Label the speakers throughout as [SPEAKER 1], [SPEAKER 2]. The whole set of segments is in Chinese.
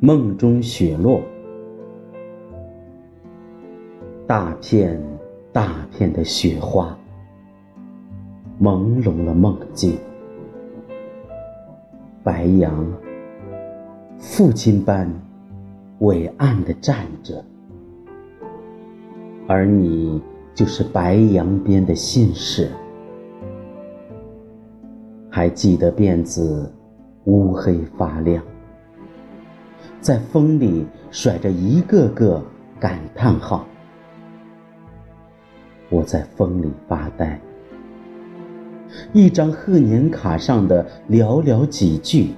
[SPEAKER 1] 梦中雪落，大片大片的雪花，朦胧了梦境。白杨，父亲般伟岸的站着，而你就是白杨边的信使。还记得辫子乌黑发亮，在风里甩着一个个感叹号。我在风里发呆，一张贺年卡上的寥寥几句，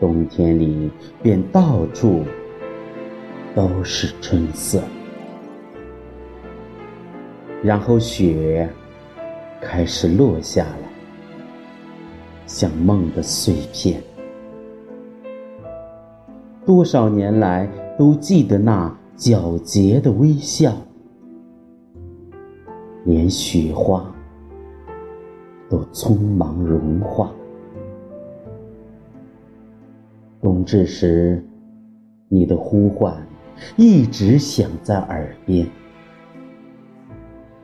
[SPEAKER 1] 冬天里便到处都是春色。然后雪开始落下来。像梦的碎片，多少年来都记得那皎洁的微笑，连雪花都匆忙融化。冬至时，你的呼唤一直响在耳边，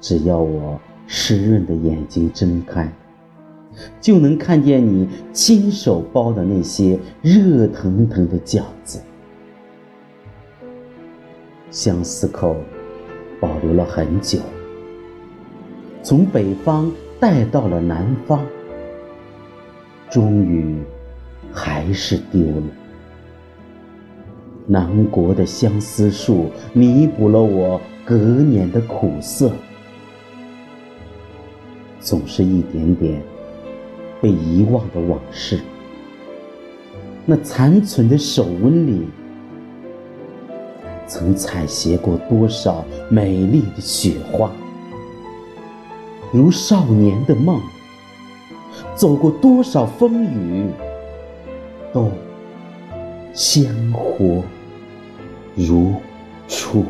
[SPEAKER 1] 只要我湿润的眼睛睁开。就能看见你亲手包的那些热腾腾的饺子。相思扣保留了很久，从北方带到了南方，终于还是丢了。南国的相思树弥补了我隔年的苦涩，总是一点点。被遗忘的往事，那残存的手纹里，曾采撷过多少美丽的雪花，如少年的梦，走过多少风雨，都鲜活如初。